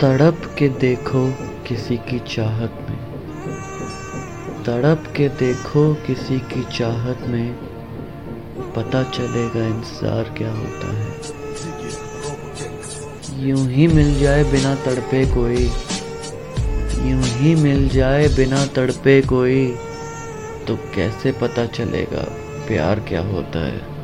तड़प के देखो किसी की चाहत में। तड़प के देखो किसी की चाहत में, पता चलेगा इंतज़ार क्या होता है। यूँ ही मिल जाए बिना तड़पे कोई, यूँ ही मिल जाए बिना तड़पे कोई तो कैसे पता चलेगा प्यार क्या होता है?